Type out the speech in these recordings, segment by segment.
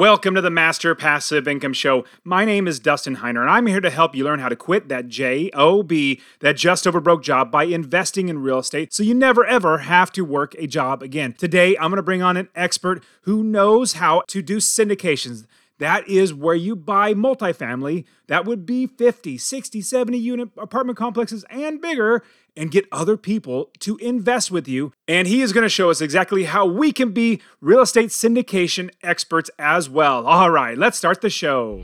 Welcome to the Master Passive Income Show. My name is Dustin Heiner, and I'm here to help you learn how to quit that JOB, that just over broke job, by investing in real estate so you never ever have to work a job again. Today, I'm going to bring on an expert who knows how to do syndications. That is where you buy multifamily, that would be 50, 60, 70 unit apartment complexes and bigger, and get other people to invest with you. And he is going to show us exactly how we can be real estate syndication experts as well. All right, let's start the show.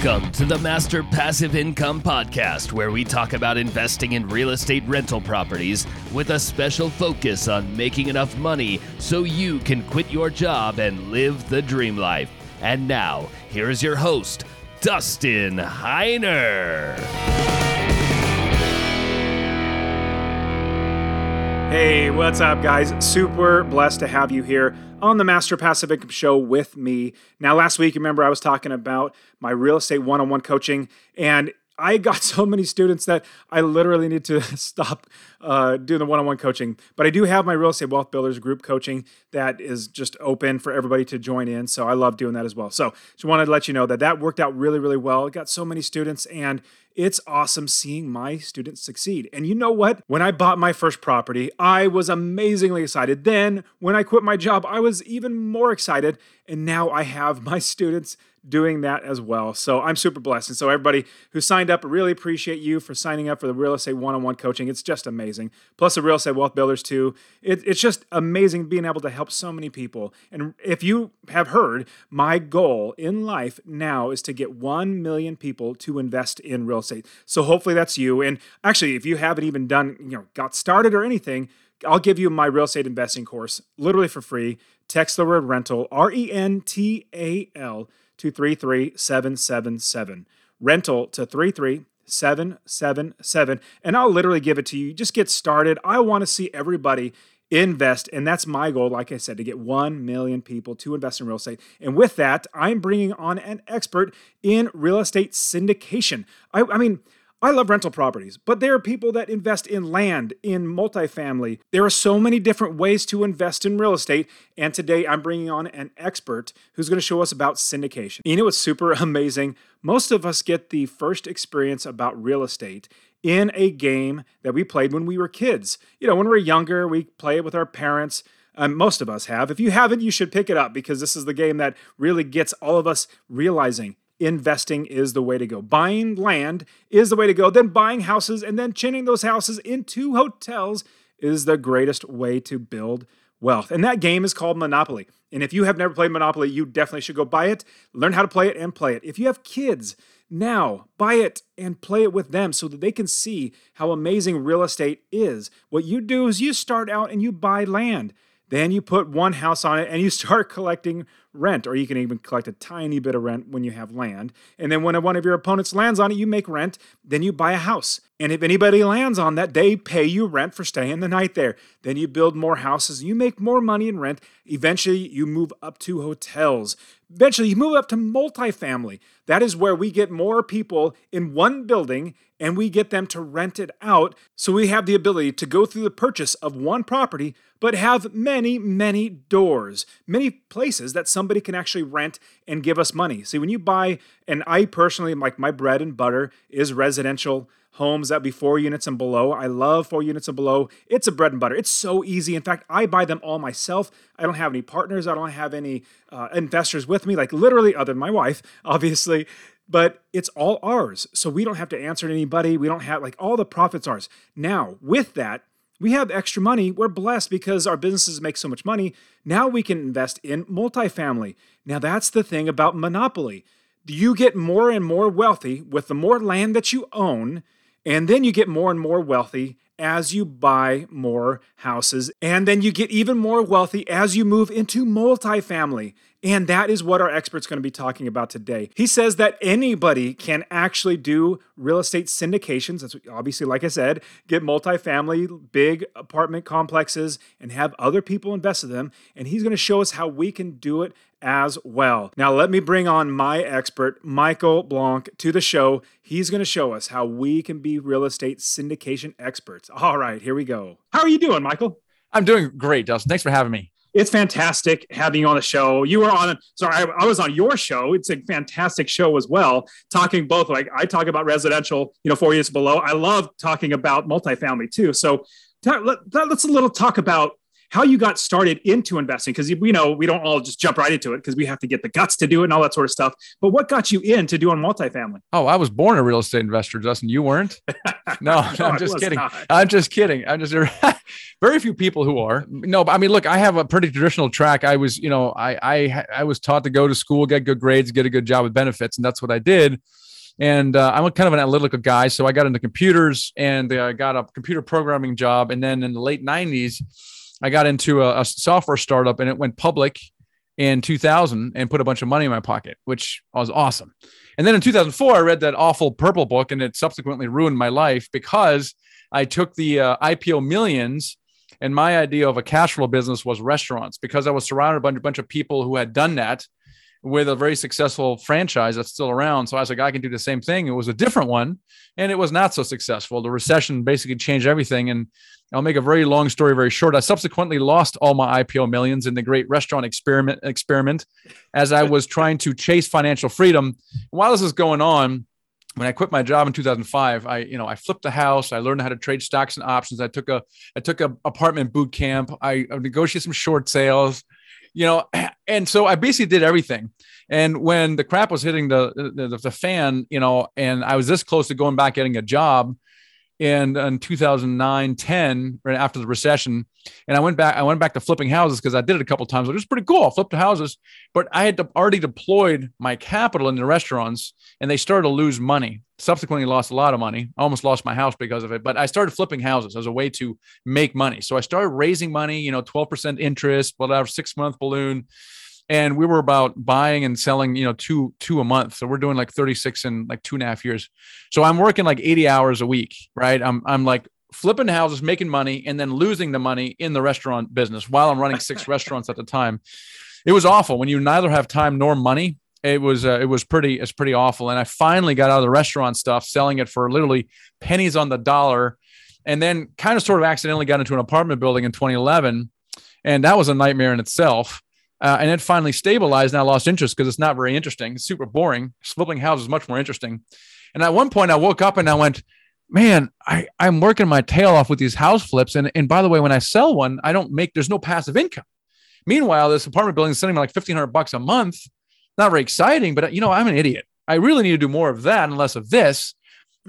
Welcome to the Master Passive Income Podcast, where we talk about investing in real estate rental properties with a special focus on making enough money so you can quit your job and live the dream life. And now, here is your host, Dustin Heiner. Hey, what's up, guys? Super blessed to have you here on the Master Passive Income Show with me. Now, last week, you remember, I was talking about my real estate one on one coaching, and I got so many students that I literally need to stop uh, doing the one on one coaching. But I do have my Real Estate Wealth Builders group coaching that is just open for everybody to join in. So I love doing that as well. So just wanted to let you know that that worked out really, really well. I got so many students, and it's awesome seeing my students succeed. And you know what? When I bought my first property, I was amazingly excited. Then when I quit my job, I was even more excited. And now I have my students doing that as well. So I'm super blessed. And so everybody who signed up, really appreciate you for signing up for the real estate one-on-one coaching. It's just amazing. Plus the real estate wealth builders too. It, it's just amazing being able to help so many people. And if you have heard, my goal in life now is to get 1 million people to invest in real estate. So hopefully that's you. And actually, if you haven't even done, you know, got started or anything, I'll give you my real estate investing course literally for free. Text the word rental, R E N T A L to 33777. Rental to 33777. And I'll literally give it to you. Just get started. I want to see everybody invest. And that's my goal, like I said, to get 1 million people to invest in real estate. And with that, I'm bringing on an expert in real estate syndication. I, I mean, I love rental properties, but there are people that invest in land, in multifamily. There are so many different ways to invest in real estate. And today I'm bringing on an expert who's going to show us about syndication. You know what's super amazing? Most of us get the first experience about real estate in a game that we played when we were kids. You know, when we we're younger, we play it with our parents. Um, most of us have. If you haven't, you should pick it up because this is the game that really gets all of us realizing investing is the way to go. Buying land is the way to go. Then buying houses and then chinning those houses into hotels is the greatest way to build wealth. And that game is called Monopoly. And if you have never played Monopoly, you definitely should go buy it, learn how to play it, and play it. If you have kids, now buy it and play it with them so that they can see how amazing real estate is. What you do is you start out and you buy land. Then you put one house on it and you start collecting rent, or you can even collect a tiny bit of rent when you have land. And then when one of your opponents lands on it, you make rent, then you buy a house. And if anybody lands on that, they pay you rent for staying the night there. Then you build more houses, you make more money in rent. Eventually, you move up to hotels. Eventually, you move up to multifamily. That is where we get more people in one building and we get them to rent it out. So we have the ability to go through the purchase of one property, but have many, many doors, many places that somebody can actually rent and give us money. See, when you buy, and I personally, like my bread and butter is residential homes that be four units and below. I love four units and below. It's a bread and butter. It's so easy. In fact, I buy them all myself. I don't have any partners. I don't have any uh, investors with me, like literally, other than my wife, obviously. But it's all ours. So we don't have to answer to anybody. We don't have, like, all the profits ours. Now, with that, we have extra money. We're blessed because our businesses make so much money. Now we can invest in multifamily. Now, that's the thing about monopoly. You get more and more wealthy with the more land that you own and then you get more and more wealthy as you buy more houses. And then you get even more wealthy as you move into multifamily. And that is what our expert's going to be talking about today. He says that anybody can actually do real estate syndications. That's obviously, like I said, get multifamily, big apartment complexes, and have other people invest in them. And he's going to show us how we can do it as well. Now, let me bring on my expert, Michael Blank, to the show. He's going to show us how we can be real estate syndication experts. All right, here we go. How are you doing, Michael? I'm doing great, Dustin. Thanks for having me it's fantastic having you on the show. You were on, sorry, I, I, was on your show. It's a fantastic show as well, talking both like I talk about residential, you know, four years below. I love talking about multifamily too. So let, us a little talk about how you got started into investing because we know we don't all just jump right into it because we have to get the guts to do it and all that sort of stuff. But what got you into doing multifamily? Oh, I was born a real estate investor, Justin. You weren't? No, no I'm just kidding. Not. I'm just kidding. I'm just very few people who are. No, but I mean, look, I have a pretty traditional track. I was, you know, I I I was taught to go to school, get good grades, get a good job with benefits, and that's what I did. And uh, I'm kind of an analytical guy, so I got into computers and I uh, got a computer programming job. And then in the late '90s I got into a, a software startup and it went public in 2000 and put a bunch of money in my pocket, which was awesome. And then in 2004, I read that awful purple book and it subsequently ruined my life because I took the uh, IPO millions and my idea of a cash flow business was restaurants because I was surrounded by a bunch of people who had done that with a very successful franchise that's still around. So I was like, I can do the same thing. It was a different one and it was not so successful. The recession basically changed everything. And I'll make a very long story very short. I subsequently lost all my IPO millions in the great restaurant experiment experiment as I was trying to chase financial freedom. While this is going on, when I quit my job in 2005, I you know I flipped the house. I learned how to trade stocks and options. I took a I took a apartment boot camp. I, I negotiated some short sales, you know, and so I basically did everything. And when the crap was hitting the the, the fan, you know, and I was this close to going back getting a job, in, in 2009 10 right after the recession. And i went back i went back to flipping houses because i did it a couple times it was pretty cool. I flipped houses but i had already deployed my capital in the restaurants and they started to lose money subsequently lost a lot of money. I almost lost my house because of it but i started flipping houses as a way to make money. So i started raising money you know 12% interest whatever six month balloon. And we were about buying and selling you know two two a month. So we're doing like 36 in like two and a half years. So i'm working like 80 hours a week right? I'm, I'm like flipping houses making money and then losing the money in the restaurant business while i'm running six restaurants at the time. It was awful when you neither have time nor money it was uh, it was pretty it's pretty awful and i finally got out of the restaurant stuff selling it for literally pennies on the dollar and then kind of sort of accidentally got into an apartment building in 2011 and that was a nightmare in itself uh, and it finally stabilized and I lost interest because it's not very interesting. It's super boring. Flipping houses is much more interesting. And at one point I woke up and I went, man, I, I'm working my tail off with these house flips. And, and by the way, when I sell one, I don't make, there's no passive income. Meanwhile, this apartment building is sending me like 1500 bucks a month. Not very exciting, but you know, I'm an idiot. I really need to do more of that and less of this.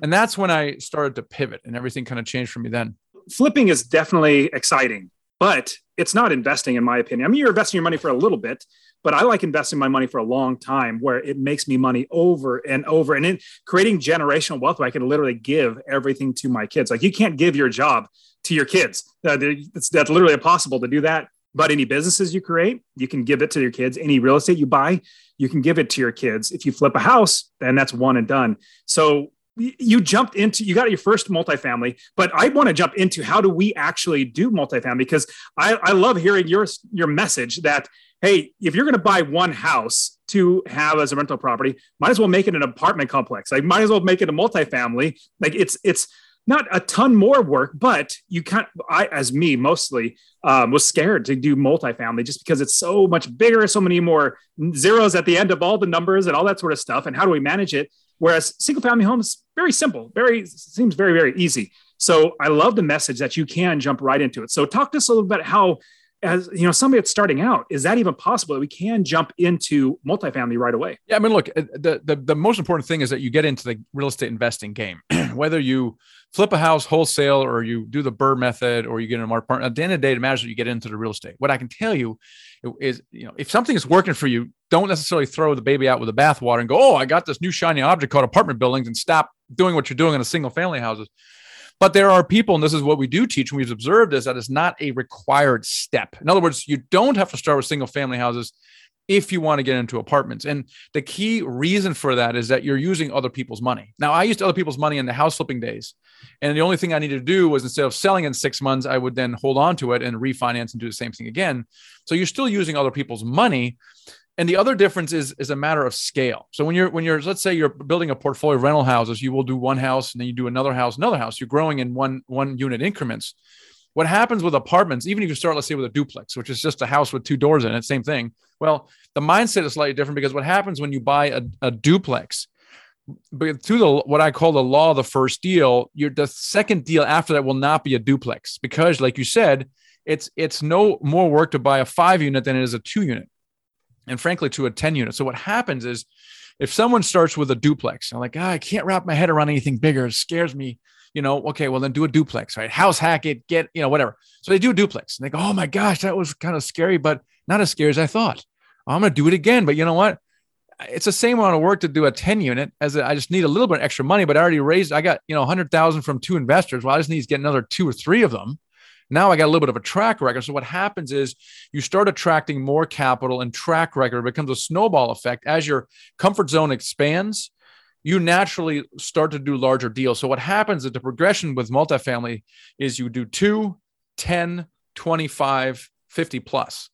And that's when I started to pivot and everything kind of changed for me then. Flipping is definitely exciting, but it's not investing in my opinion. I mean, you're investing your money for a little bit, but I like investing my money for a long time where it makes me money over and over and in creating generational wealth where I can literally give everything to my kids. Like you can't give your job to your kids. Uh, that's literally impossible to do that. But any businesses you create, you can give it to your kids. Any real estate you buy, you can give it to your kids. If you flip a house, then that's one and done. So you jumped into you got your first multifamily but i want to jump into how do we actually do multifamily because i, I love hearing your your message that hey if you're going to buy one house to have as a rental property might as well make it an apartment complex like might as well make it a multifamily like it's it's not a ton more work but you can't i as me mostly um, was scared to do multifamily just because it's so much bigger so many more zeros at the end of all the numbers and all that sort of stuff and how do we manage it Whereas single family homes, very simple, very seems very, very easy. So I love the message that you can jump right into it. So talk to us a little bit how, as you know, somebody that's starting out, is that even possible that we can jump into multifamily right away? Yeah, I mean, look, uh, the the, the most important thing is that you get into the real estate investing game, whether you flip a house wholesale or you do the BRRRR method or you get an apartment. At the end of the day, it matters that you get into the real estate. What I can tell you is, you know, if something is working for you, don't necessarily throw the baby out with the bathwater and go, oh, I got this new shiny object called apartment buildings and stop doing what you're doing in a single family houses. But there are people, and this is what we do teach, and we've observed is that it's not a required step. In other words, you don't have to start with single family houses if you want to get into apartments. And the key reason for that is that you're using other people's money. Now, I used other people's money in the house flipping days. And the only thing I needed to do was instead of selling in six months, I would then hold on to it and refinance and do the same thing again. So you're still using other people's money. And the other difference is is a matter of scale. So when you're when you're let's say you're building a portfolio of rental houses, you will do one house and then you do another house, another house. You're growing in one one unit increments. What happens with apartments, even if you start, let's say, with a duplex, which is just a house with two doors in it, same thing. Well, the mindset is slightly different because what happens when you buy a, a duplex, but through the what I call the law of the first deal, your the second deal after that will not be a duplex because, like you said, it's it's no more work to buy a five unit than it is a two unit and frankly to a 10 unit. So what happens is if someone starts with a duplex, I'm like, oh, I can't wrap my head around anything bigger. It scares me. You know, okay, well then do a duplex, right? House hack it, get, you know, whatever. So they do a duplex and they go, oh my gosh, that was kind of scary, but not as scary as I thought. Oh, I'm going to do it again. But you know what? It's the same amount of work to do a 10 unit as a, I just need a little bit of extra money, but I already raised, I got, you know, 100,000 from two investors. Well, I just need to get another two or three of them now I got a little bit of a track record. So what happens is you start attracting more capital and track record becomes a snowball effect as your comfort zone expands. You naturally start to do larger deals. So what happens is the progression with multifamily is you do two, 10, 25, 50 plus,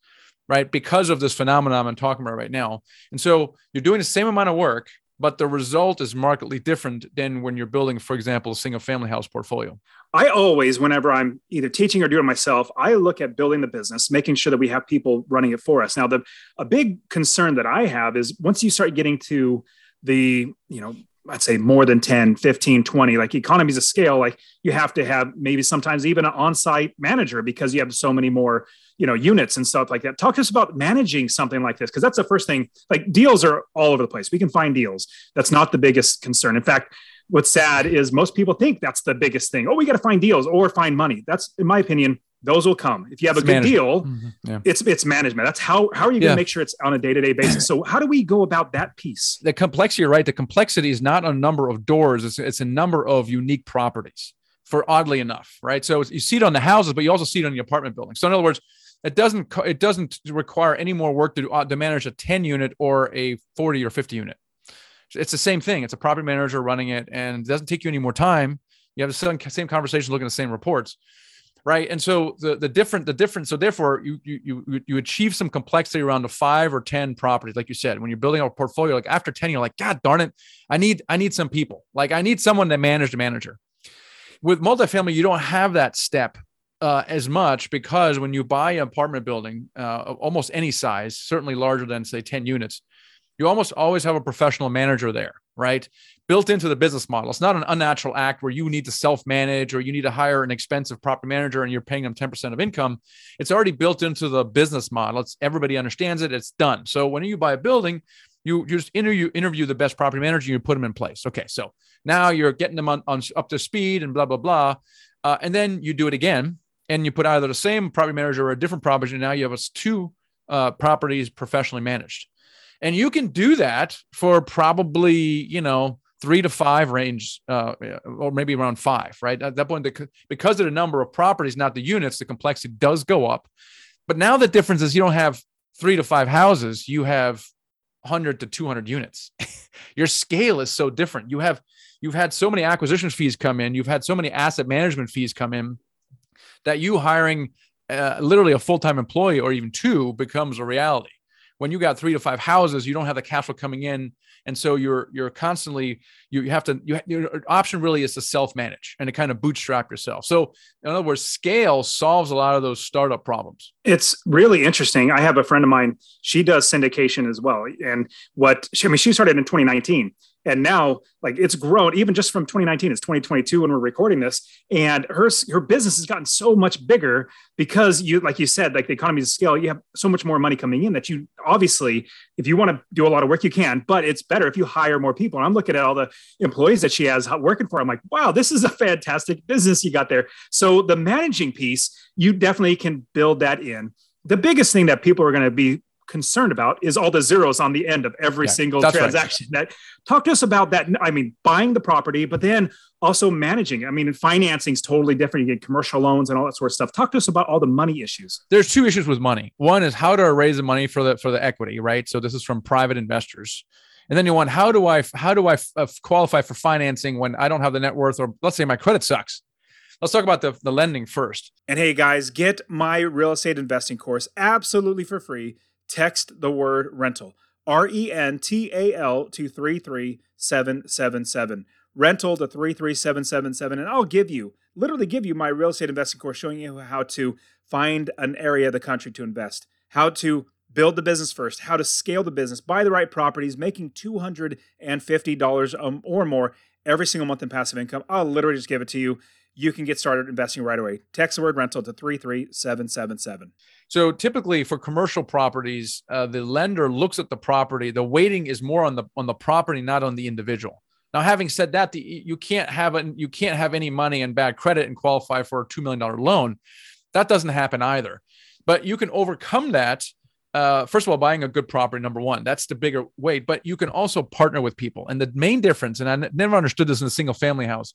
right? Because of this phenomenon I'm talking about right now. And so you're doing the same amount of work, but the result is markedly different than when you're building, for example, a single family house portfolio. I always, whenever I'm either teaching or doing myself, I look at building the business, making sure that we have people running it for us. Now, the a big concern that I have is once you start getting to the, you know, I'd say more than 10, 15, 20, like economies of scale, like you have to have maybe sometimes even an on-site manager because you have so many more, you know, units and stuff like that. Talk to us about managing something like this. Cause that's the first thing, like deals are all over the place. We can find deals. That's not the biggest concern. In fact, what's sad is most people think that's the biggest thing. Oh, we got to find deals or find money. That's, in my opinion, those will come. If you have it's a good deal, mm-hmm. yeah. it's it's management. That's how how are you going to yeah. make sure it's on a day to day basis? So how do we go about that piece? The complexity, right? The complexity is not a number of doors; it's, it's a number of unique properties. For oddly enough, right? So you see it on the houses, but you also see it on the apartment building. So in other words, it doesn't it doesn't require any more work to uh, to manage a ten unit or a forty or fifty unit it's the same thing. It's a property manager running it, and it doesn't take you any more time. You have the same, conversation, looking at the same reports, right? And so the the different the difference. So therefore, you you you achieve some complexity around the five or ten properties, like you said, when you're building a portfolio. Like after ten, you're like, God darn it, I need I need some people. Like I need someone to manage the manager. With multifamily, you don't have that step uh, as much because when you buy an apartment building, uh, almost any size, certainly larger than say 10 units, you almost always have a professional manager there, right? Built into the business model. It's not an unnatural act where you need to self manage or you need to hire an expensive property manager and you're paying them 10% of income. It's already built into the business model. It's everybody understands it. It's done. So when you buy a building, you, you just interview interview the best property manager and you put them in place. Okay, so now you're getting them on, on up to speed and blah blah blah, uh, and then you do it again and you put either the same property manager or a different property. And now you have us two uh, properties professionally managed. And you can do that for probably, you know, three to five range, uh, or maybe around five, right? At that point, the, because of the number of properties, not the units, the complexity does go up. But now the difference is you don't have three to five houses, you have 100 to 200 units. Your scale is so different. You have you've had so many acquisition fees come in, you've had so many asset management fees come in that you hiring uh, literally a full-time employee or even two becomes a reality when you got three to five houses, you don't have the cash flow coming in, and so you're you're constantly you, you have to you your option really is to self manage and to kind of bootstrap yourself. So in other words, scale solves a lot of those startup problems. It's really interesting. I have a friend of mine; she does syndication as well, and what she, I mean, she started in 2019 and now like it's grown even just from 2019 it's 2022 when we're recording this and her her business has gotten so much bigger because you like you said like the economies of scale you have so much more money coming in that you obviously if you want to do a lot of work you can but it's better if you hire more people. And i'm looking at all the employees that she has working for i'm like wow this is a fantastic business you got there. So the managing piece you definitely can build that in. The biggest thing that people are going to be concerned about is all the zeros on the end of every yeah, single transaction. Right. That talk to us about that. I mean, buying the property, but then also managing. I mean, financing is totally different. You get commercial loans and all that sort of stuff. Talk to us about all the money issues. There's two issues with money. One is how to raise the money for the for the equity, right? So this is from private investors. And then you want how do I how do I uh, qualify for financing when I don't have the net worth or let's say my credit sucks. Let's talk about the, the lending first. And hey guys, get my real estate investing course absolutely for free text the word rental. R E N T A L to 33777. Rental to 33777. And I'll give you, literally give you my real estate investing course showing you how to find an area of the country to invest, how to build the business first, how to scale the business, buy the right properties, making $250 um, or more every single month in passive income. I'll literally just give it to you. You can get started investing right away. Text the word rental to 33777. So typically for commercial properties, uh, the lender looks at the property. The weighting is more on the on the property, not on the individual. Now, having said that, the, you can't have a, you can't have any money and bad credit and qualify for a two million dollar loan. That doesn't happen either. But you can overcome that. Uh, first of all, buying a good property, number one, that's the bigger weight. But you can also partner with people. And the main difference, and I n- never understood this in a single family house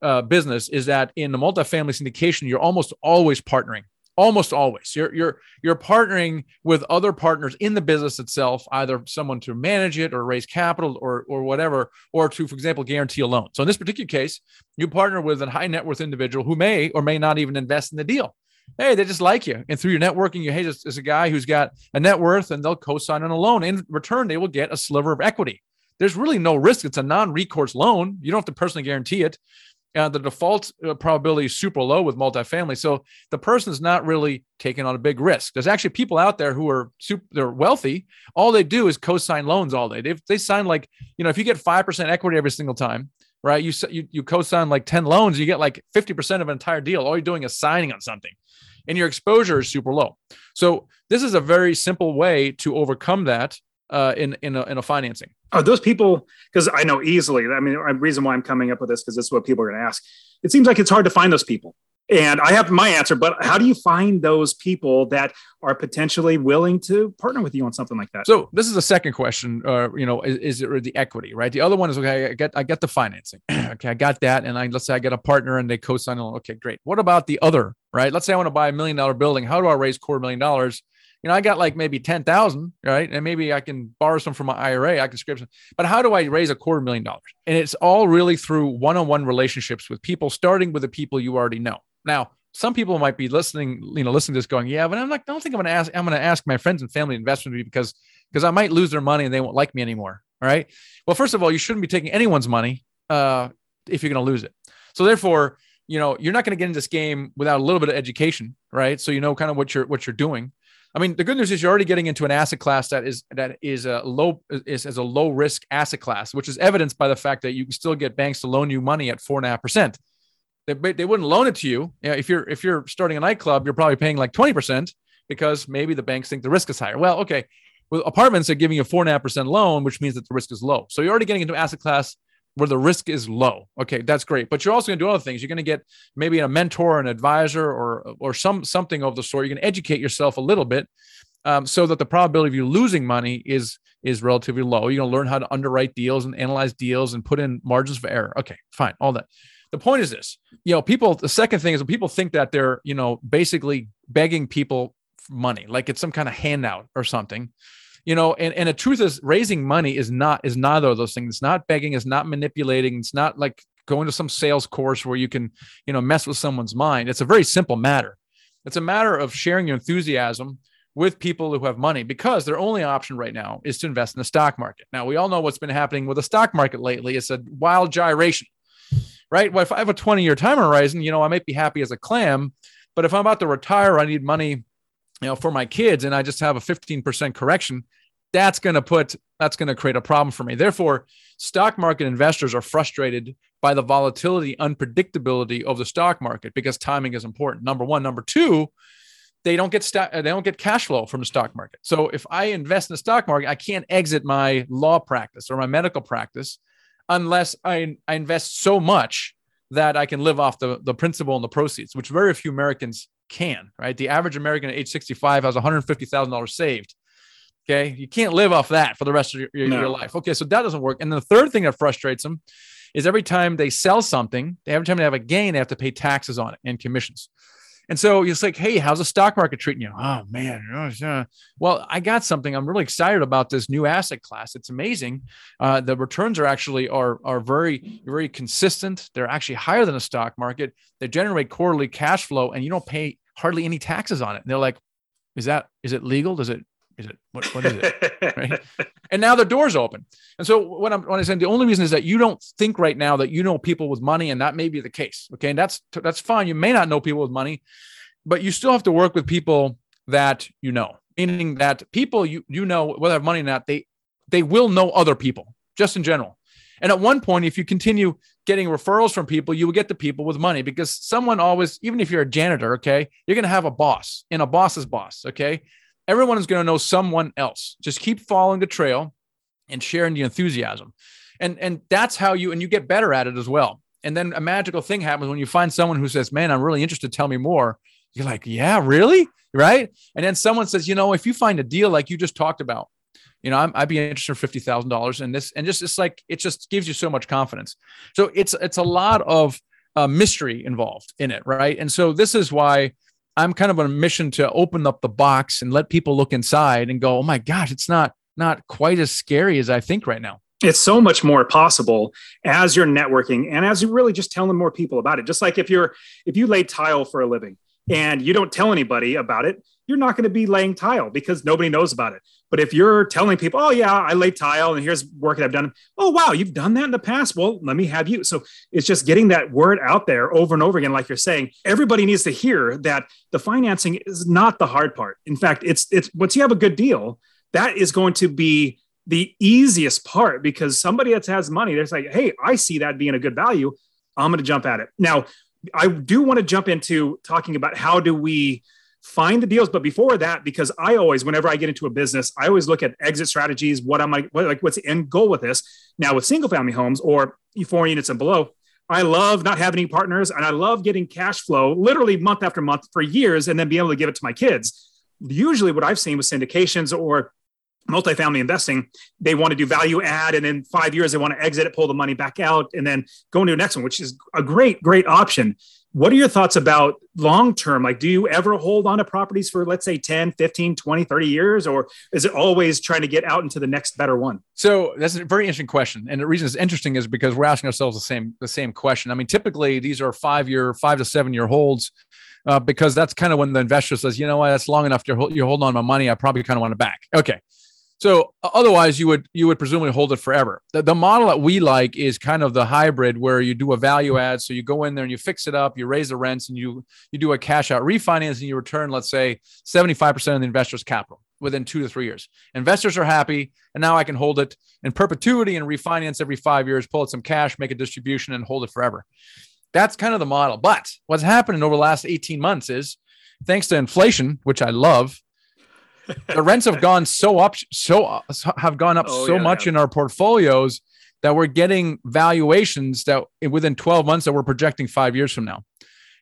uh, business, is that in the multifamily syndication, you're almost always partnering almost always. You're you're you're partnering with other partners in the business itself either someone to manage it or raise capital or or whatever or to for example guarantee a loan. So in this particular case you partner with a high net worth individual who may or may not even invest in the deal. Hey they just like you. And through your networking you hey this is a guy who's got a net worth and they'll co-sign on a loan. In return they will get a sliver of equity. There's really no risk. It's a non-recourse loan. You don't have to personally guarantee it uh, the default uh, probability is super low with multifamily. So the person is not really taking on a big risk. There's actually people out there who are super, they're wealthy. All they do is co-sign loans all day. They they sign like you know if you get five percent equity every single time, right? You you you co-sign like ten loans, you get like fifty percent of an entire deal. All you're doing is signing on something, and your exposure is super low. So this is a very simple way to overcome that uh, in in a, in a financing. Are those people? Because I know easily. I mean, the reason why I'm coming up with this because this is what people are going to ask. It seems like it's hard to find those people, and I have my answer. But how do you find those people that are potentially willing to partner with you on something like that? So this is the second question. Uh, you know, is, is it the equity, right? The other one is okay. I get I get the financing. okay, I got that, and I let's say I get a partner and they co-sign. Okay, great. What about the other? Right? Let's say I want to buy a million dollar building. How do I raise quarter million dollars? You know, I got like maybe 10,000, right? And maybe I can borrow some from my IRA, I can script some, but how do I raise a quarter million dollars? And it's all really through one-on-one relationships with people, starting with the people you already know. Now, some people might be listening, you know, listening to this going, yeah, but I'm not, I don't think I'm going to ask, I'm going to ask my friends and family investment because, because I might lose their money and they won't like me anymore. All right. Well, first of all, you shouldn't be taking anyone's money uh, if you're going to lose it. So therefore, you know, you're not going to get into this game without a little bit of education, right? So you know kind of what you're what you're doing. I mean, the good news is you're already getting into an asset class that is that is a low is as a low risk asset class, which is evidenced by the fact that you can still get banks to loan you money at four and a half percent. They, they wouldn't loan it to you. you know, if you're if you're starting a nightclub, you're probably paying like twenty percent because maybe the banks think the risk is higher. Well, okay, with apartments, they're giving you a four and a half percent loan, which means that the risk is low. So you're already getting into asset class where the risk is low. Okay, that's great. But you're also going to do other things. You're going to get maybe a mentor, an advisor, or or some something of the sort. You're to educate yourself a little bit, um, so that the probability of you losing money is is relatively low. You're going to learn how to underwrite deals and analyze deals and put in margins for error. Okay, fine, all that. The point is this: you know, people. The second thing is people think that they're you know basically begging people money, like it's some kind of handout or something you know and, and the truth is raising money is not is neither of those things. It's not begging it's not manipulating it's not like going to some sales course where you can you know mess with someone's mind. It's a very simple matter. It's a matter of sharing your enthusiasm with people who have money because their only option right now is to invest in the stock market. Now we all know what's been happening with the stock market lately. It's a wild gyration right? Well if i have a 20 year time horizon you know i might be happy as a clam but if i'm about to retire i need money you know, for my kids and I just have a 15% correction, that's going to put that's going to create a problem for me. Therefore, stock market investors are frustrated by the volatility, unpredictability of the stock market because timing is important. Number 1, number 2, they don't get st- they don't get cash flow from the stock market. So if I invest in the stock market, I can't exit my law practice or my medical practice unless I, I invest so much that I can live off the, the principal and the proceeds, which very few Americans can, right? The average American at age 65 has $150,000 saved. Okay. You can't live off that for the rest of your, your, no. your, life. Okay. So that doesn't work. And the third thing that frustrates them is every time they sell something, every time they have a gain, they have to pay taxes on it and commissions. And so it's like, hey, how's the stock market treating you? Oh man, well, I got something. I'm really excited about this new asset class. It's amazing. Uh, the returns are actually are are very very consistent. They're actually higher than the stock market. They generate quarterly cash flow, and you don't pay hardly any taxes on it. And they're like, is that is it legal? Does it is it? What, what is it? right? And now the door's open. And so what I'm what I'm saying, the only reason is that you don't think right now that you know people with money, and that may be the case. Okay. And that's that's fine. You may not know people with money, but you still have to work with people that you know, meaning that people you you know, whether have money or not, they they will know other people just in general. And at one point, if you continue getting referrals from people, you will get the people with money because someone always, even if you're a janitor, okay, you're going to have a boss and a boss's boss, okay? Everyone is going to know someone else. Just keep following the trail and sharing the enthusiasm. And and that's how you and you get better at it as well. And then a magical thing happens when you find someone who says, "Man, I'm really interested. Tell me more." You're like, "Yeah, really?" Right? And then someone says, "You know, if you find a deal like you just talked about, you know, i would be interested in fifty thousand dollars in this, and just it's like it just gives you so much confidence. So it's it's a lot of uh, mystery involved in it, right? And so this is why I'm kind of on a mission to open up the box and let people look inside and go, oh my gosh, it's not not quite as scary as I think right now. It's so much more possible as you're networking and as you really just telling more people about it. Just like if you're if you lay tile for a living and you don't tell anybody about it, you're not going to be laying tile because nobody knows about it. But if you're telling people, oh, yeah, I lay tile and here's work that I've done. Oh, wow, you've done that in the past. Well, let me have you. So it's just getting that word out there over and over again. Like you're saying, everybody needs to hear that the financing is not the hard part. In fact, it's, it's once you have a good deal, that is going to be the easiest part because somebody that has money, they're like, hey, I see that being a good value. I'm going to jump at it. Now, I do want to jump into talking about how do we find the deals. But before that, because I always, whenever I get into a business, I always look at exit strategies. What am I what, like? What's the end goal with this? Now, with single family homes or four units and below, I love not having any partners, and I love getting cash flow literally month after month for years, and then be able to give it to my kids. Usually, what I've seen with syndications or multifamily investing, they want to do value add, and in five years they want to exit it, pull the money back out, and then go into the next one, which is a great, great option what are your thoughts about long term like do you ever hold on to properties for let's say 10 15 20 30 years or is it always trying to get out into the next better one? So that's a very interesting question and the reason it's interesting is because we're asking ourselves the same the same question. I mean typically these are five year five to seven year holds uh, because that's kind of when the investor says you know what? That's long enough you're, you're holding on my money i probably kind of want it back. Okay so otherwise, you would you would presumably hold it forever. The, the, model that we like is kind of the hybrid where you do a value add. So you go in there and you fix it up, you raise the rents, and you you do a cash out refinance, and you return, let's say, seventy five percent of the investor's capital within two to three years. Investors are happy, and now I can hold it in perpetuity and refinance every five years, pull out some cash, make a distribution, and hold it forever. That's kind of the model. But what's happening over the last eighteen months is, thanks to inflation, which I love the rents have gone so up, so have gone up oh, so yeah, much yeah. in our portfolios that we're getting valuations that within 12 months that we're projecting five years from now.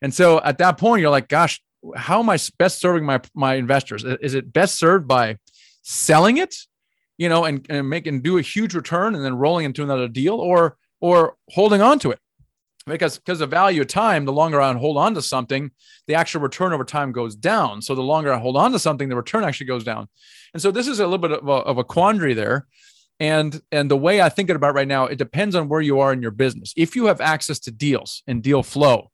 And so at that point, you're like, gosh, how am I best serving my my investors? Is it best served by selling it, you know, and, and making do a huge return and then rolling into another deal, or or holding on to it? Because because the value of time the longer i hold on to something the actual return over time goes down. So the longer i hold on to something the return actually goes down. And so this is a little bit of a, of a quandary there. And and the way i think about right now it depends on where you are in your business. If you have access to deals and deal flow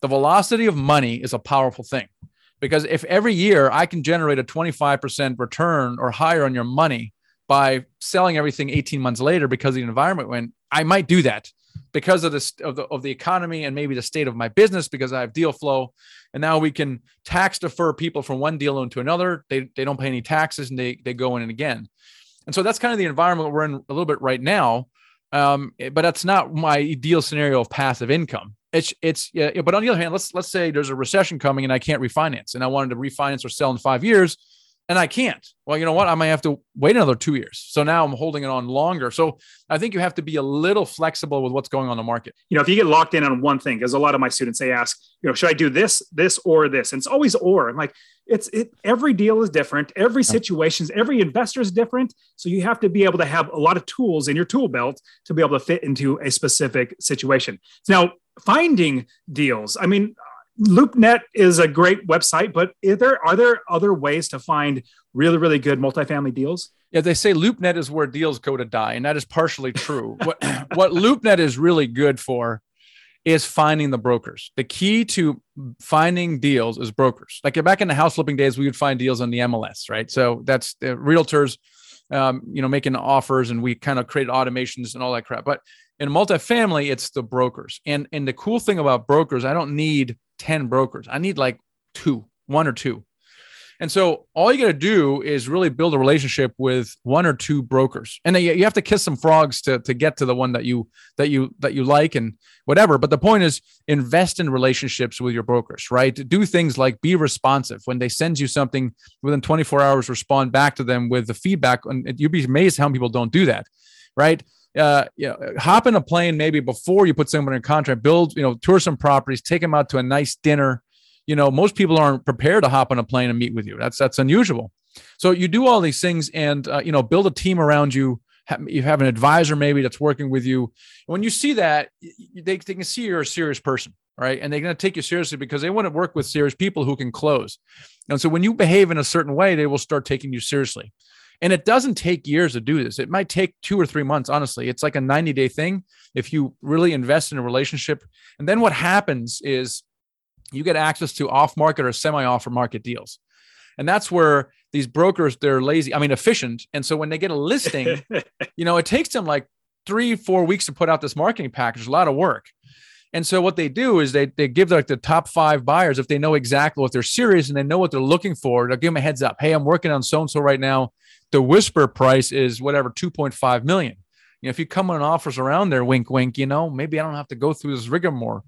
the velocity of money is a powerful thing. Because if every year i can generate a 25% return or higher on your money by selling everything 18 months later because the environment went i might do that because of this of the of the economy and maybe the state of my business because I have deal flow. And now we can tax defer people from one deal loan to another. They they don't pay any taxes and they they go in and again. And so that's kind of the environment we're in a little bit right now. Um, but that's not my ideal scenario of passive income. It's it's yeah, but on the other hand, let's let's say there's a recession coming and I can't refinance and I wanted to refinance or sell in five years and I can't. Well, you know what? I might have to wait another two years. So now I'm holding it on longer. So I think you have to be a little flexible with what's going on the market. You know, if you get locked in on one thing, because a lot of my students they ask, you know, should I do this, this, or this? And it's always or. I'm like, it's it. Every deal is different. Every situation, every investor is different. So you have to be able to have a lot of tools in your tool belt to be able to fit into a specific situation. Now, finding deals. I mean, LoopNet is a great website, but there are there other ways to find really really good multifamily deals? Yeah, they say LoopNet is where deals go to die, and that is partially true. what what LoopNet is really good for is finding the brokers. The key to finding deals is brokers. Like back in the house flipping days, we would find deals on the MLS, right? So that's the realtors, um, you know, making offers, and we kind of created automations and all that crap. But in multifamily, it's the brokers. And and the cool thing about brokers, I don't need ten brokers. I need like two, one or two. And so all you got to do is really build a relationship with one or two brokers. And then you have to kiss some frogs to, to get to the one that you that you that you like and whatever. But the point is invest in relationships with your brokers, right? Do things like be responsive. When they send you something within 24 hours, respond back to them with the feedback. And you'd be amazed how many people don't do that, right? Uh, you know, hop in a plane maybe before you put someone in contract, build, you know, tour some properties, take them out to a nice dinner, you know most people aren't prepared to hop on a plane and meet with you. That's that's unusual. So you do all these things and uh, you know build a team around you you have an advisor maybe that's working with you. When you see that they, they can see you're a serious person right? And they're going to take you seriously because they want to work with serious people who can close. And so when you behave in a certain way they will start taking you seriously and it doesn't take years to do this it might take two or three months honestly it's like a 90 day thing if you really invest in a relationship and then what happens is you get access to off market or semi off market deals. And that's where these brokers, they're lazy, I mean, efficient. And so when they get a listing, you know, it takes them like three, four weeks to put out this marketing package, a lot of work. And so what they do is they, they give like the top five buyers, if they know exactly what they're serious and they know what they're looking for, they'll give them a heads up. Hey, I'm working on so-and-so right now. The whisper price is whatever, 2.5 million. You know, if you come on offers around there, wink, wink, you know, maybe I don't have to go through this rigmarole.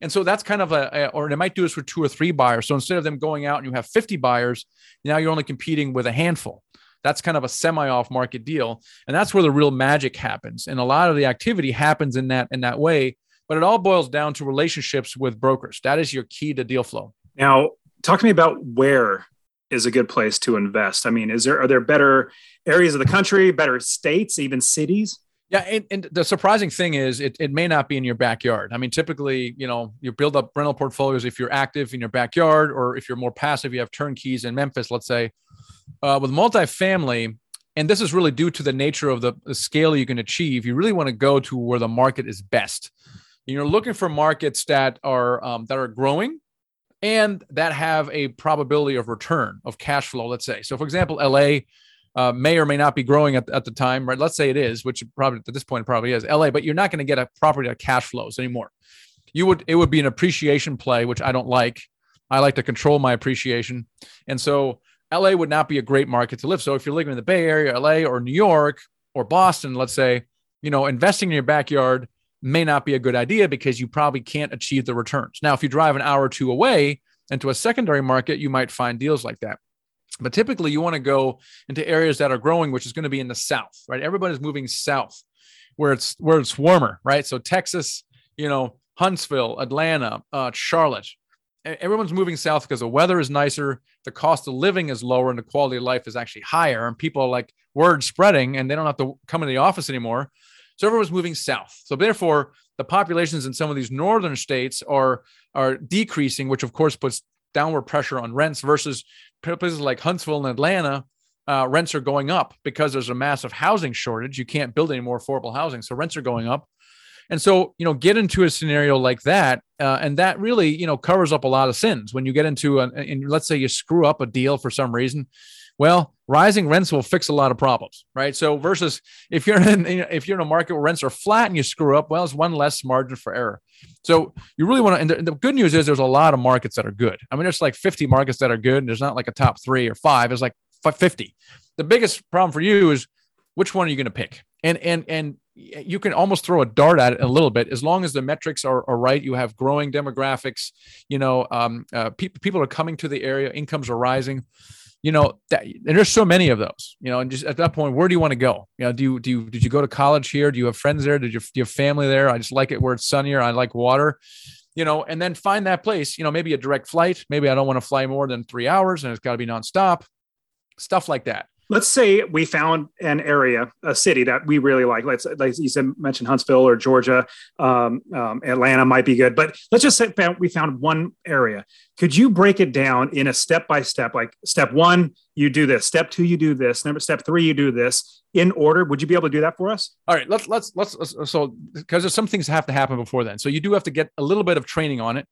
And so that's kind of a, or they might do this for two or three buyers. So instead of them going out and you have 50 buyers, now you're only competing with a handful. That's kind of a semi off market deal. And that's where the real magic happens. And a lot of the activity happens in that, in that way, but it all boils down to relationships with brokers. That is your key to deal flow. Now, talk to me about where is a good place to invest. I mean, is there, are there better areas of the country, better states, even cities? Yeah, and, and, the surprising thing is it, it may not be in your backyard. I mean, typically, you know, you build up rental portfolios if you're active in your backyard, or if you're more passive, you have turnkeys in Memphis, let's say. Uh, with multifamily, and this is really due to the nature of the, the scale you can achieve, you really want to go to where the market is best. You're looking for markets that are um, that are growing and that have a probability of return of cash flow. Let's say, so for example, LA uh, may or may not be growing at, at the time, right? Let's say it is, which probably at this point probably is LA, but you're not going to get a property that cash flows anymore. You would it would be an appreciation play, which I don't like. I like to control my appreciation, and so LA would not be a great market to live. So if you're living in the Bay Area, LA, or New York, or Boston, let's say, you know, investing in your backyard may not be a good idea because you probably can't achieve the returns. Now, if you drive an hour or two away into a secondary market, you might find deals like that. But typically, you want to go into areas that are growing, which is going to be in the south, right? Everybody's moving south, where it's where it's warmer, right? So Texas, you know, Huntsville, Atlanta, uh, Charlotte, everyone's moving south because the weather is nicer, the cost of living is lower, and the quality of life is actually higher. And people are like word spreading, and they don't have to come into the office anymore. So everyone's moving south. So therefore, the populations in some of these northern states are are decreasing, which of course puts downward pressure on rents versus places like Huntsville and Atlanta, uh, rents are going up because there's a massive housing shortage. You can't build any more affordable housing, so rents are going up. And so, you know, get into a scenario like that, uh, and that really, you know, covers up a lot of sins. When you get into, a, and let's say you screw up a deal for some reason, well, rising rents will fix a lot of problems, right? So versus if you're in if you're in a market where rents are flat and you screw up, well, it's one less margin for error. So you really want to. And the, the, good news is there's a lot of markets that are good. I mean, there's like 50 markets that are good. And there's not like a top three or five. There's like 50. The biggest problem for you is which one are you going to pick? And and and you can almost throw a dart at it a little bit as long as the metrics are, are right. You have growing demographics. You know, um, uh, pe- people are coming to the area. Incomes are rising you know that and there's so many of those you know and just at that point where do you want to go? You know do you do you did you go to college here? Do you have friends there? Did you, do you have family there? I just like it where it's sunnier. I like water you know and then find that place you know maybe a direct flight. Maybe i don't want to fly more than three hours and it's got to be nonstop. Stuff like that. Let's say we found an area, a city that we really like. Let's, like you said, mention Huntsville or Georgia, um, um, Atlanta might be good, but let's just say we found one area. Could you break it down in a step by step? Like step one, you do this. Step two, you do this. Number step three, you do this in order. Would you be able to do that for us? All right, let's let's let's, let's so because there's some things have to happen before then. So you do have to get a little bit of training on it.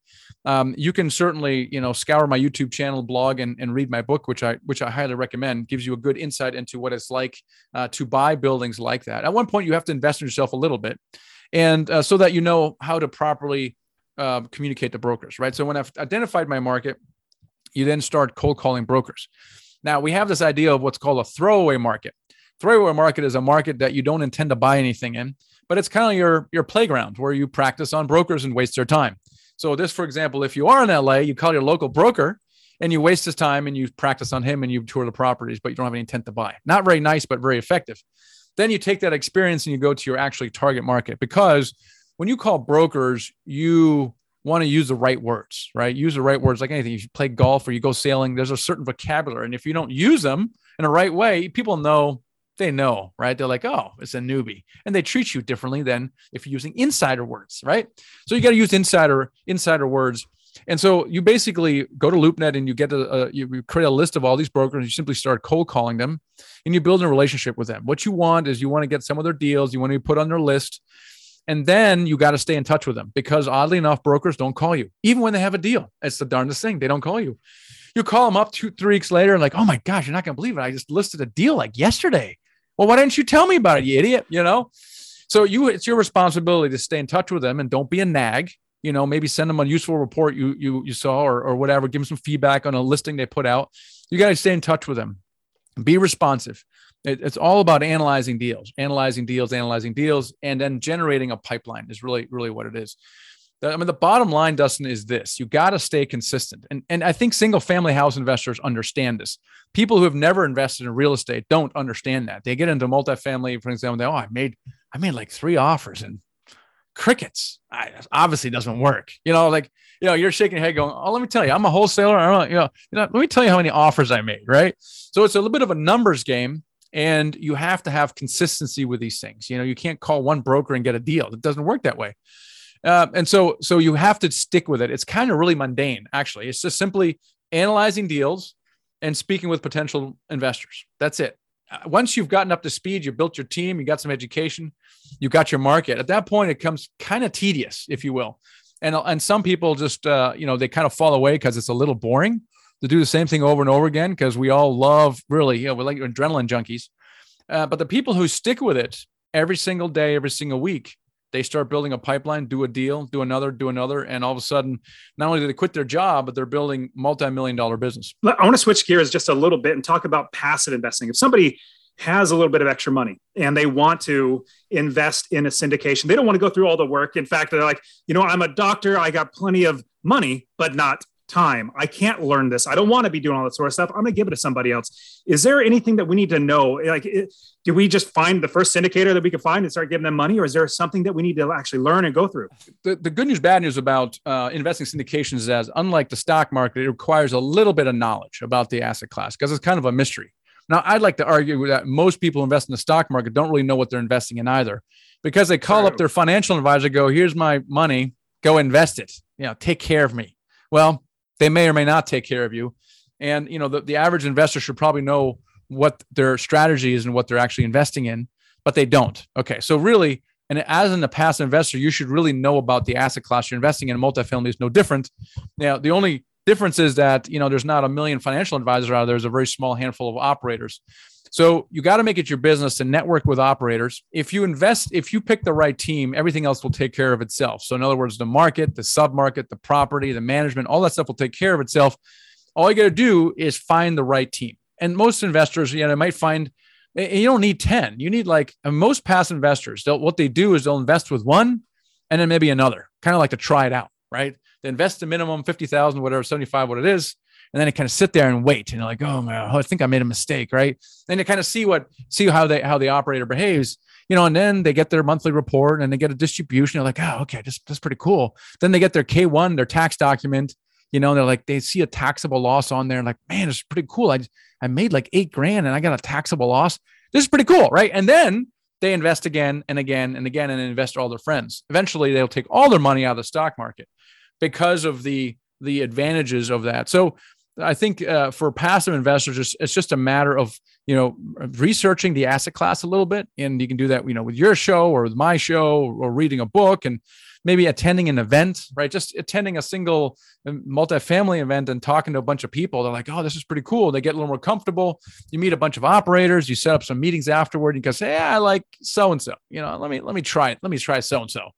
Um, you can certainly you know scour my YouTube channel, blog, and, and read my book, which I which I highly recommend. Gives you a good insight into what it's like uh, to buy buildings like that. At one point, you have to invest in yourself a little bit, and uh, so that you know how to properly uh, communicate to brokers. Right. So when I've identified my market, you then start cold calling brokers. Now we have this idea of what's called a throwaway market. Throwaway market is a market that you don't intend to buy anything in, but it's kind of your your playground where you practice on brokers and waste their time. So this, for example, if you are in LA, you call your local broker and you waste his time and you practice on him and you tour the properties, but you don't have any intent to buy. Not very nice, but very effective. Then you take that experience and you go to your actually target market because when you call brokers, you want to use the right words, right? Use the right words like anything. If you play golf or you go sailing, there's a certain vocabulary. And if you don't use them in the right way, people know they know, right? They're like, oh, it's a newbie. And they treat you differently than if you're using insider words, right? So you got to use insider, insider words. And so you basically go to LoopNet and you get a, a, you create a list of all these brokers. You simply start cold calling them, and you build a relationship with them. What you want is you want to get some of their deals. You want to be put on their list, and then you got to stay in touch with them because oddly enough, brokers don't call you, even when they have a deal. It's the darndest thing. They don't call you. You call them up two, three weeks later, and like, oh my gosh, you're not going to believe it. I just listed a deal like yesterday. Well, why didn't you tell me about it, you idiot? You know? So you it's your responsibility to stay in touch with them and don't be a nag. You know, maybe send them a useful report you you you saw or, or whatever, give them some feedback on a listing they put out. You got to stay in touch with them. Be responsive. It, it's all about analyzing deals, analyzing deals, analyzing deals, and then generating a pipeline is really, really what it is. I mean, the bottom line, Dustin, is this: you got to stay consistent, and and I think single family house investors understand this. People who have never invested in real estate don't understand that. They get into multifamily, for example, they oh, I made I made like three offers and crickets. I, obviously doesn't work. You know, like you know, you're shaking your head, going, "Oh, let me tell you, I'm a wholesaler. I don't, you know, you know, let me tell you how many offers I made." Right. So it's a little bit of a numbers game, and you have to have consistency with these things. You know, you can't call one broker and get a deal. It doesn't work that way. Uh, and so, so you have to stick with it. It's kind of really mundane, actually. It's just simply analyzing deals and speaking with potential investors. That's it. Uh, once you've gotten up to speed, you built your team, you got some education, you got your market. At that point, it comes kind of tedious, if you will. And and some people just uh, you know they kind of fall away because it's a little boring to do the same thing over and over again because we all love really, you know, we're like adrenaline junkies. Uh, but the people who stick with it every single day, every single week, they start building a pipeline, do a deal, do another, do another, and all of a sudden, not only do they quit their job, but they're building multi-million dollar business. I want to switch gears just a little bit and talk about passive investing. If somebody has a little bit of extra money and they want to invest in a syndication, they don't want to go through all the work. In fact, they're like, you know, I'm a doctor, I got plenty of money, but not time. I can't learn this. I don't want to be doing all that sort of stuff. I'm going to give it to somebody else. Is there anything that we need to know? Like, do we just find the first syndicator that we can find and start giving them money, or is there something that we need to actually learn and go through? The, the good news, bad news about uh, investing syndications is as unlike the stock market, it requires a little bit of knowledge about the asset class because it's kind of a mystery. Now, I'd like to argue that most people invest in the stock market don't really know what they're investing in either because they call True. up their financial advisor, go, here's my money, go invest it. You know, take care of me. Well, they may or may not take care of you. And you know, the, the average investor should probably know what their strategy is and what they're actually investing in, but they don't. Okay. So really, and as in the passive investor, you should really know about the asset class you're investing in. Multifamily is no different. Now, the only difference is that you know there's not a million financial advisors out there. There's a very small handful of operators. So you got to make it your business to network with operators. If you invest, if you pick the right team, everything else will take care of itself. So in other words, the market, the sub market, the property, the management, all that stuff will take care of itself. All you got to do is find the right team. And most investors, you know, might find eh, eh, you don't need 10. You need like most past investors, what they do is they'll invest with one and then maybe another, kind of like to try it out, right? They invest a minimum 50,000, whatever, 75, what it is and then they kind of sit there and wait and they're like oh man i think i made a mistake right? Then they kind of see what see how they how the operator behaves you know and then they get their monthly report and they get a distribution. They're like oh okay that's, that's pretty cool. Then they get their k1 their tax document you know they're like they see a taxable loss on there like man it's pretty cool. I i made like eight grand and i got a taxable loss. This is pretty cool right? And then they invest again and again and again and invest all their friends. Eventually they'll take all their money out of the stock market because of the the advantages of that. So I think uh, for passive investors, it's, just a matter of you know researching the asset class a little bit, and you can do that you know with your show or with my show or reading a book and maybe attending an event, right? Just attending a single um, multifamily event and talking to a bunch of people. They're like, oh, this is pretty cool. They get a little more comfortable. You meet a bunch of operators. You set up some meetings afterward. You go say, yeah, I like so and so. You know, let me let me try it. Let me try so and so,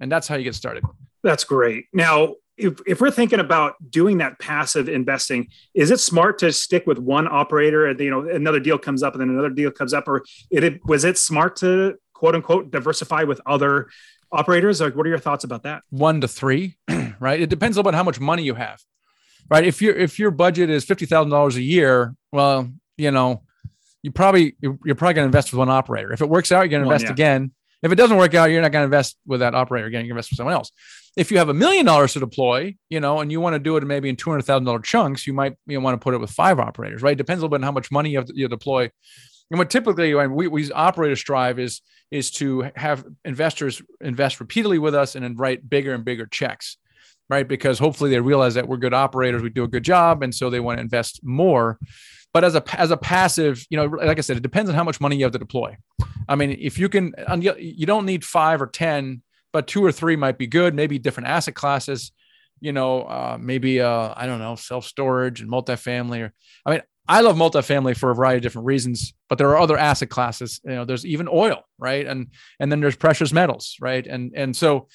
and that's how you get started. That's great. Now, if, if we're thinking about doing that passive investing, is it smart to stick with one operator and you know another deal comes up and then another deal comes up, or it was it smart to quote unquote diversify with other operators? Like, what are your thoughts about that? One to three, right? It depends on how much money you have, right? If your if your budget is fifty thousand dollars a year, well, you know, you probably you're, probably going to invest with one operator. If it works out, you're going to invest yeah. again. If it doesn't work out, you're not going to invest with that operator again. To invest with someone else if you have a million dollars to deploy, you know, and you want to do it maybe in two hundred thousand dollar chunks, you might you know, want to put it with five operators, right? Depends a little bit on how much money you have to you deploy. And what typically we, we operators strive is is to have investors invest repeatedly with us and then write bigger and bigger checks, right? Because hopefully they realize that we're good operators, we do a good job, and so they want to invest more. But as a as a passive, you know, like I said, it depends on how much money you have to deploy. I mean, if you can, you don't need five or ten but two or three might be good. Maybe different asset classes, you know, uh, maybe uh, I don't know, self storage and multifamily. Or I mean, I love multifamily for a variety of different reasons, but there are other asset classes. You know, there's even oil, right? And and then there's precious metals, right? And and so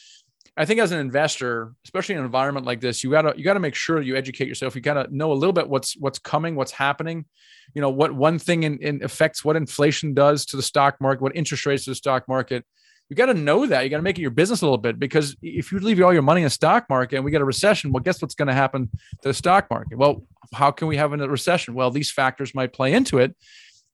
I think as an investor, especially in an environment like this, you gotta you gotta make sure you educate yourself. You gotta know a little bit what's what's coming, what's happening. You know what one thing in, in affects what inflation does to the stock market, what interest rates to the stock market you got to know that. You got to make it your business a little bit because if you leave all your money in the stock market and we get a recession, well, guess what's going to happen to the stock market? Well, how can we have a recession? Well, these factors might play into it.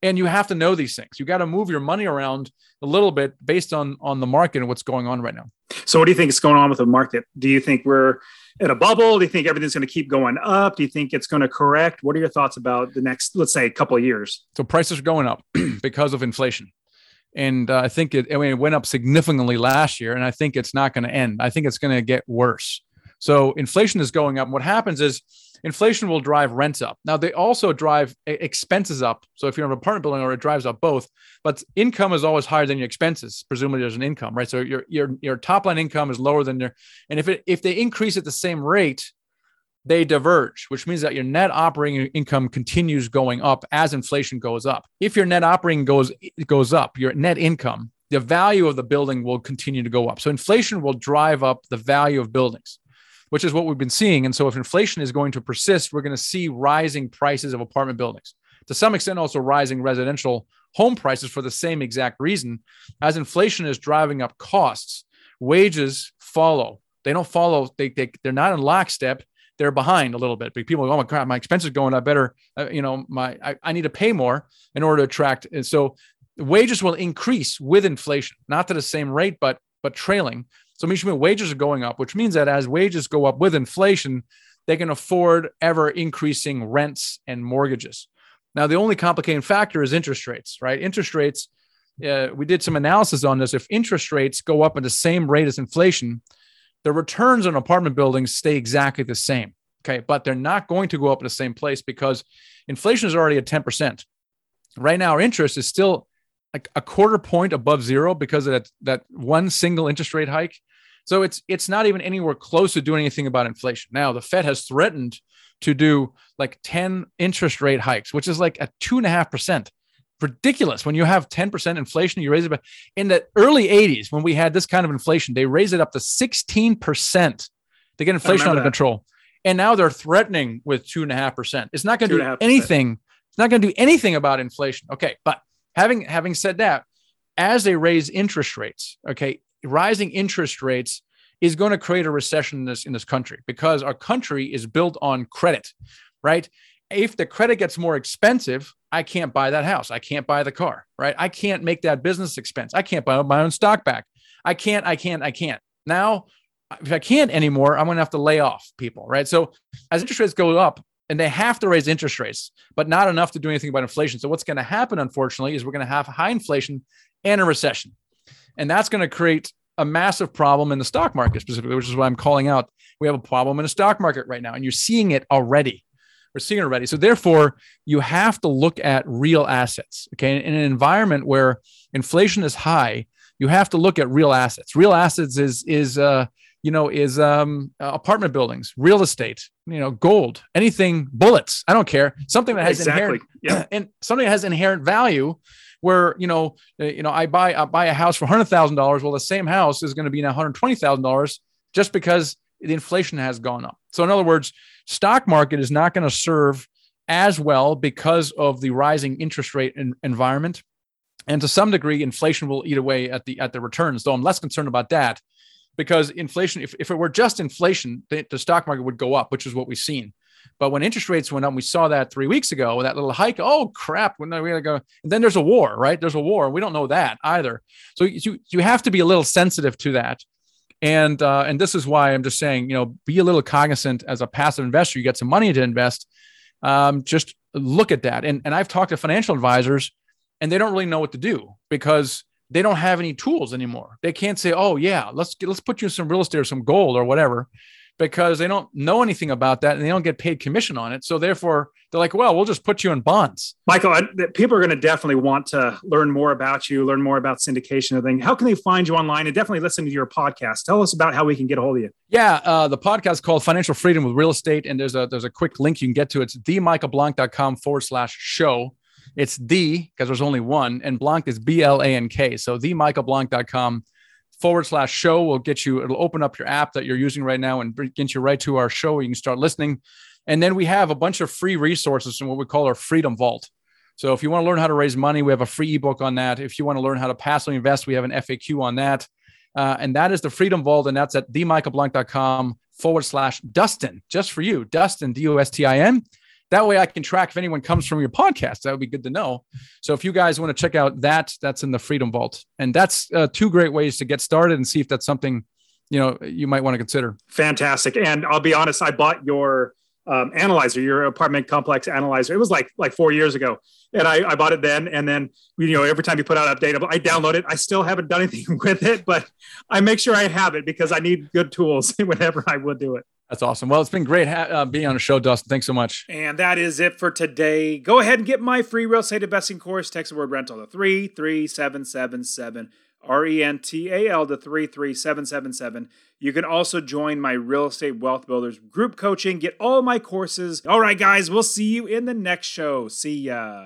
And you have to know these things. You got to move your money around a little bit based on on the market and what's going on right now. So, what do you think is going on with the market? Do you think we're in a bubble? Do you think everything's going to keep going up? Do you think it's going to correct? What are your thoughts about the next, let's say, a couple of years? So prices are going up because of inflation and uh, I think it, I mean, it went up significantly last year, and I think it's not going to end. I think it's going to get worse. So inflation is going up. And what happens is inflation will drive rents up. Now they also drive expenses up. So if you're in an apartment building, or it drives up both, but income is always higher than your expenses. Presumably there's an income, right? So your your your top line income is lower than your, and if it if they increase at the same rate, they diverge, which means that your net operating income continues going up as inflation goes up. If your net operating goes goes up, your net income, the value of the building will continue to go up. So inflation will drive up the value of buildings, which is what we've been seeing. And so if inflation is going to persist, we're going to see rising prices of apartment buildings. To some extent, also rising residential home prices for the same exact reason. As inflation is driving up costs, wages follow. They don't follow, they, they, they're not in lockstep they're behind a little bit. But people go, oh my god, my expenses going. I better, uh, you know, my I, I need to pay more in order to attract. And so wages will increase with inflation, not to the same rate, but but trailing. So means wages are going up, which means that as wages go up with inflation, they can afford ever increasing rents and mortgages. Now, the only complicating factor is interest rates, right? Interest rates. Uh, we did some analysis on this. If interest rates go up at the same rate as inflation, the returns on apartment buildings stay exactly the same. Okay. But they're not going to go up in the same place because inflation is already at 10%. Right now, our interest is still like a quarter point above zero because of that, that one single interest rate hike. So it's it's not even anywhere close to doing anything about inflation. Now the Fed has threatened to do like 10 interest rate hikes, which is like a two and a half percent. Ridiculous. When you have 10% inflation you raise it in the early 80s when we had this kind of inflation they raised it up to 16% to get inflation under that. control. And now they're threatening with two and a half percent. It's not going to do anything. It's not going to do anything about inflation. Okay but having having said that as they raise interest rates okay rising interest rates is going to create a recession in this in this country because our country is built on credit right if the credit gets more expensive, I can't buy that house. I can't buy the car, right? I can't make that business expense. I can't buy my own stock back. I can't, I can't, I can't. Now, if I can't anymore, I'm going to have to lay off people, right? So as interest rates go up, and they have to raise interest rates, but not enough to do anything about inflation. So what's going to happen, unfortunately, is we're going to have high inflation and a recession, and that's going to create a massive problem in the stock market specifically, which is why I'm calling out. We have a problem in the stock market right now, and you're seeing it already We're seeing it already. So therefore, you have to look at real assets. Okay. In an environment where inflation is high, you have to look at real assets. Real assets is is uh, you know is um, apartment buildings, real estate, you know, gold, anything, bullets. I don't care. Something that has exactly. inherent yeah. and something that has inherent value. Where you know, uh, you know, I buy I buy a house for hundred thousand dollars. Well, the same house is going to be now hundred twenty thousand dollars just because the inflation has gone up. So in other words, stock market is not going to serve as well because of the rising interest rate in, environment and to some degree inflation will eat away at the at the returns though i'm less concerned about that because inflation if, if it were just inflation the, the stock market would go up which is what we've seen. But when interest rates went up we saw that three weeks ago that little hike oh crap when we gotta go. And then there's a war right? There's a war we don't know that either. So you you have to be a little sensitive to that. And uh, and this is why i'm just saying you know be a little cognizant as a passive investor you get some money to invest um, just look at that. And, and i've talked to financial advisors and they don't really know what to do because they don't have any tools anymore. They can't say, "Oh yeah, let's get, let's put you in some real estate or some gold or whatever," because they don't know anything about that and they don't get paid commission on it. So therefore, they're like, "Well, we'll just put you in bonds." Michael, people are going to definitely want to learn more about you, learn more about syndication and thing. How can they find you online and definitely listen to your podcast? Tell us about how we can get a hold of you. Yeah, uh, the podcast is called Financial Freedom with Real Estate, and there's a there's a quick link you can get to. It's themichaelblank.com forward slash show it's the, because there's only one, and Blank is B L A N K. So themichaelblank.com forward slash show will get you, it'll open up your app that you're using right now and get you right to our show. where You can start listening. And then we have a bunch of free resources in what we call our Freedom Vault. So if you want to learn how to raise money, we have a free ebook on that. If you want to learn how to passively invest, we have an FAQ on that. Uh, and that is the Freedom Vault. And that's at themichaelblank.com forward slash Dustin, just for you. Dustin, D O S T I N. That way I can track if anyone comes from your podcast. That would be good to know. So if you guys want to check out that, that's in the Freedom Vault. And that's uh, two great ways to get started and see if that's something, you know, you might want to consider. Fantastic. And I'll be honest, I bought your um, analyzer, your apartment complex analyzer. It was like like four years ago, and I, I bought it then. And then you know every time you put out an update, I download it. I still haven't done anything with it, but I make sure I have it because I need good tools whenever I would do it. That's awesome. Well, it's been great ha- uh, being on the show, Dustin. Thanks so much. And that is it for today. Go ahead and get my free real estate investing course. Text the word rental to 33777 R E N T A L to 33777. You can also join my Real Estate Wealth Builders group coaching, get all my courses. All right, guys, we'll see you in the next show. See ya.